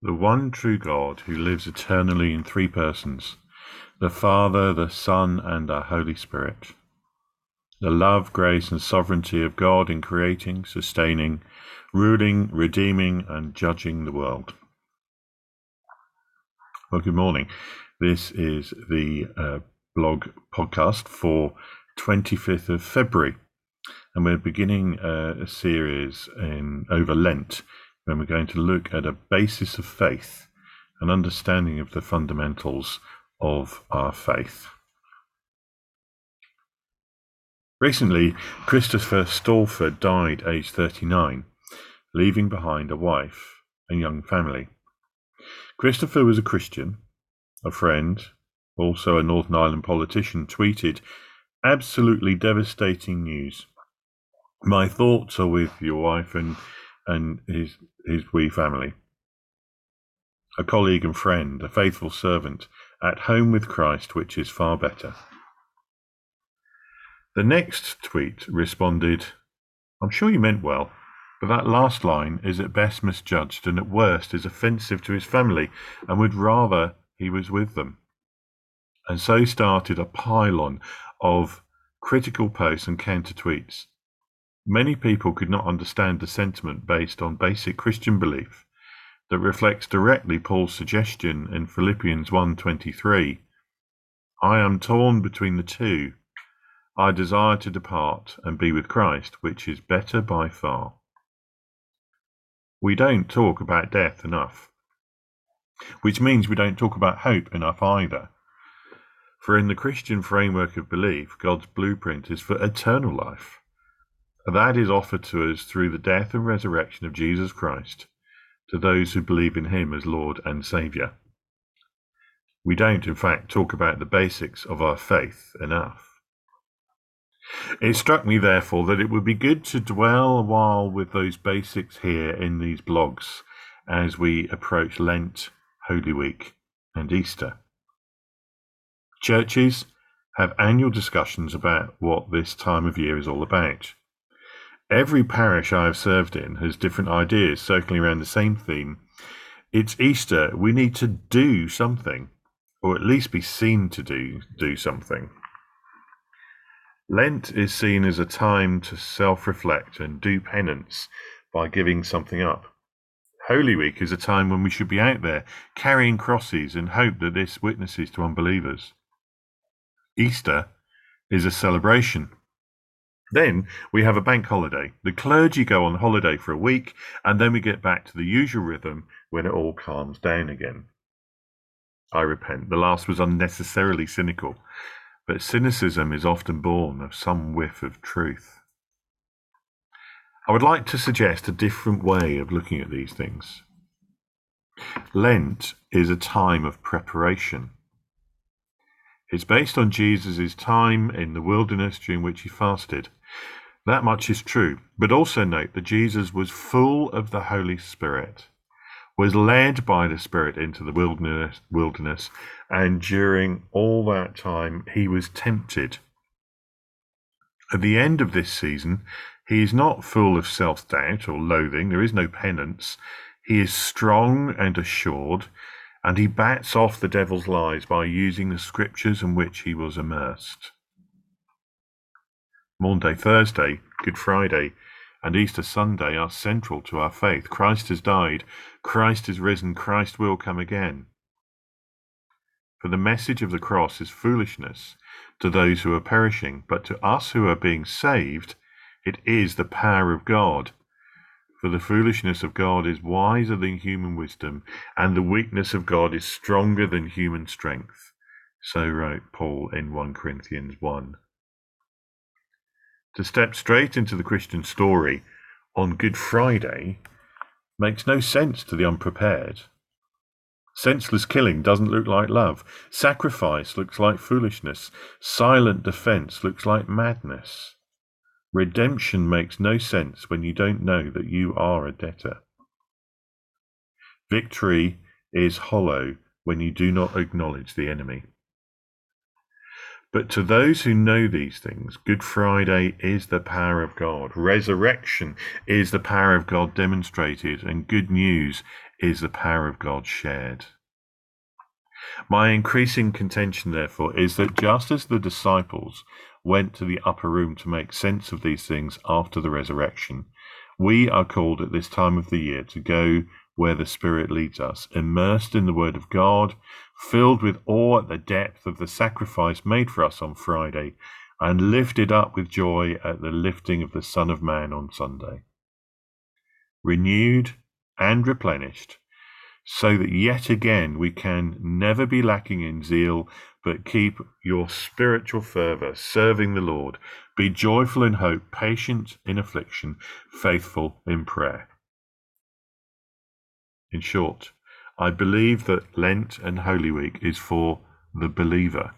the one true God who lives eternally in three persons, the Father, the Son, and the Holy Spirit. The love, grace, and sovereignty of God in creating, sustaining, ruling, redeeming, and judging the world. Well, good morning. This is the uh, blog podcast for 25th of February, and we're beginning uh, a series in over Lent then we're going to look at a basis of faith, an understanding of the fundamentals of our faith. Recently, Christopher Stalford died aged 39, leaving behind a wife and young family. Christopher was a Christian, a friend, also a Northern Ireland politician, tweeted absolutely devastating news. My thoughts are with your wife and and his his wee family. A colleague and friend, a faithful servant, at home with Christ, which is far better. The next tweet responded, I'm sure you meant well, but that last line is at best misjudged and at worst is offensive to his family and would rather he was with them. And so started a pylon of critical posts and counter tweets. Many people could not understand the sentiment based on basic Christian belief that reflects directly Paul's suggestion in Philippians 1:23, I am torn between the two. I desire to depart and be with Christ, which is better by far. We don't talk about death enough, which means we don't talk about hope enough either. For in the Christian framework of belief, God's blueprint is for eternal life. That is offered to us through the death and resurrection of Jesus Christ to those who believe in him as Lord and Saviour. We don't, in fact, talk about the basics of our faith enough. It struck me, therefore, that it would be good to dwell a while with those basics here in these blogs as we approach Lent, Holy Week, and Easter. Churches have annual discussions about what this time of year is all about. Every parish I have served in has different ideas circling around the same theme. It's Easter. We need to do something, or at least be seen to do do something. Lent is seen as a time to self-reflect and do penance by giving something up. Holy Week is a time when we should be out there carrying crosses and hope that this witnesses to unbelievers. Easter is a celebration then we have a bank holiday. The clergy go on holiday for a week, and then we get back to the usual rhythm when it all calms down again. I repent. The last was unnecessarily cynical, but cynicism is often born of some whiff of truth. I would like to suggest a different way of looking at these things. Lent is a time of preparation. It's based on Jesus' time in the wilderness during which he fasted. That much is true. But also note that Jesus was full of the Holy Spirit, was led by the Spirit into the wilderness, wilderness, and during all that time he was tempted. At the end of this season, he is not full of self doubt or loathing. There is no penance. He is strong and assured, and he bats off the devil's lies by using the scriptures in which he was immersed. Maundy Thursday, Good Friday, and Easter Sunday are central to our faith. Christ has died, Christ is risen, Christ will come again. For the message of the cross is foolishness to those who are perishing, but to us who are being saved, it is the power of God. For the foolishness of God is wiser than human wisdom, and the weakness of God is stronger than human strength. So wrote Paul in 1 Corinthians 1. To step straight into the Christian story on Good Friday makes no sense to the unprepared. Senseless killing doesn't look like love. Sacrifice looks like foolishness. Silent defense looks like madness. Redemption makes no sense when you don't know that you are a debtor. Victory is hollow when you do not acknowledge the enemy. But to those who know these things, Good Friday is the power of God. Resurrection is the power of God demonstrated, and good news is the power of God shared. My increasing contention, therefore, is that just as the disciples went to the upper room to make sense of these things after the resurrection, we are called at this time of the year to go where the Spirit leads us, immersed in the Word of God, filled with awe at the depth of the sacrifice made for us on Friday, and lifted up with joy at the lifting of the Son of Man on Sunday. Renewed and replenished, so that yet again we can never be lacking in zeal, but keep your spiritual fervour, serving the Lord. Be joyful in hope, patient in affliction, faithful in prayer. In short, I believe that Lent and Holy Week is for the believer,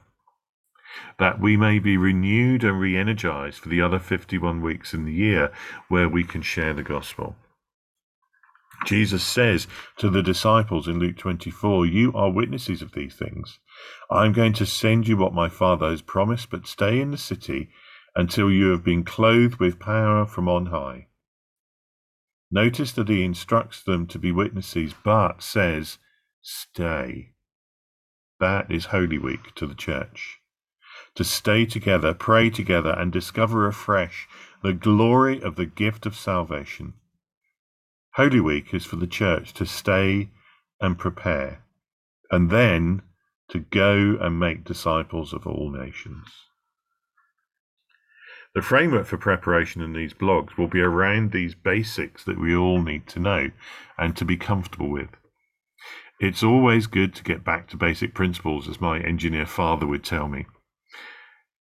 that we may be renewed and re energized for the other 51 weeks in the year where we can share the gospel. Jesus says to the disciples in Luke 24, You are witnesses of these things. I am going to send you what my Father has promised, but stay in the city until you have been clothed with power from on high. Notice that he instructs them to be witnesses, but says, stay. That is Holy Week to the church. To stay together, pray together, and discover afresh the glory of the gift of salvation. Holy Week is for the church to stay and prepare, and then to go and make disciples of all nations. The framework for preparation in these blogs will be around these basics that we all need to know and to be comfortable with. It's always good to get back to basic principles, as my engineer father would tell me.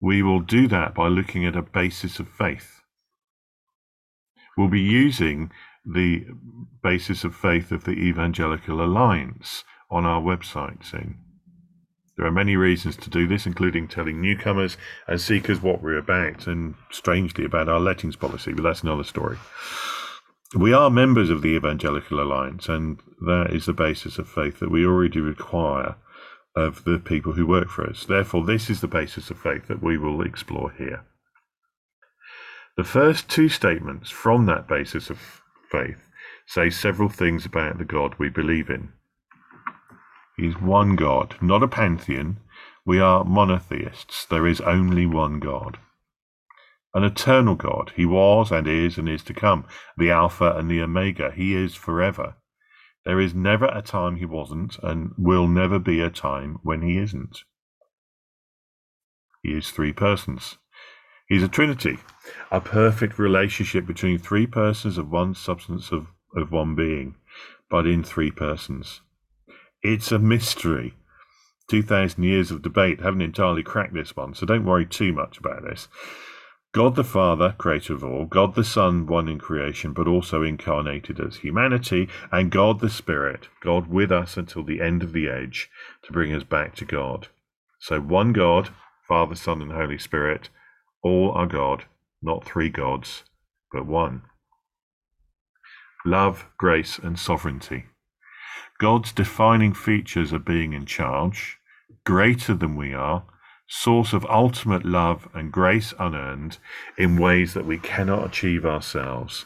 We will do that by looking at a basis of faith. We'll be using the basis of faith of the Evangelical Alliance on our website soon. There are many reasons to do this, including telling newcomers and seekers what we're about, and strangely about our lettings policy, but that's another story. We are members of the Evangelical Alliance, and that is the basis of faith that we already require of the people who work for us. Therefore, this is the basis of faith that we will explore here. The first two statements from that basis of faith say several things about the God we believe in is one God, not a pantheon. We are monotheists. There is only one God. An eternal God. He was and is and is to come. The Alpha and the Omega. He is forever. There is never a time he wasn't and will never be a time when he isn't. He is three persons. He's a trinity, a perfect relationship between three persons of one substance of, of one being, but in three persons. It's a mystery. 2,000 years of debate haven't entirely cracked this one, so don't worry too much about this. God the Father, creator of all, God the Son, one in creation, but also incarnated as humanity, and God the Spirit, God with us until the end of the age to bring us back to God. So one God, Father, Son, and Holy Spirit, all are God, not three gods, but one. Love, grace, and sovereignty. God's defining features are being in charge, greater than we are, source of ultimate love and grace unearned in ways that we cannot achieve ourselves,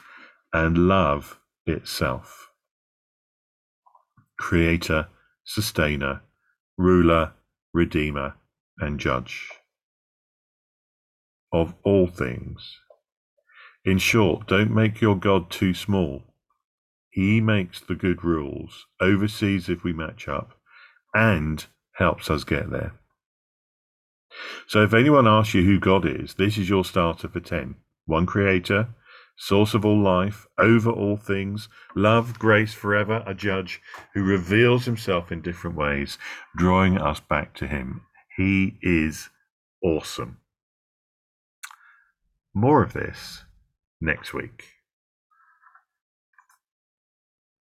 and love itself. Creator, sustainer, ruler, redeemer, and judge of all things. In short, don't make your God too small he makes the good rules, oversees if we match up, and helps us get there. So if anyone asks you who God is, this is your starter for 10. One creator, source of all life, over all things, love, grace forever, a judge who reveals himself in different ways, drawing us back to him. He is awesome. More of this next week.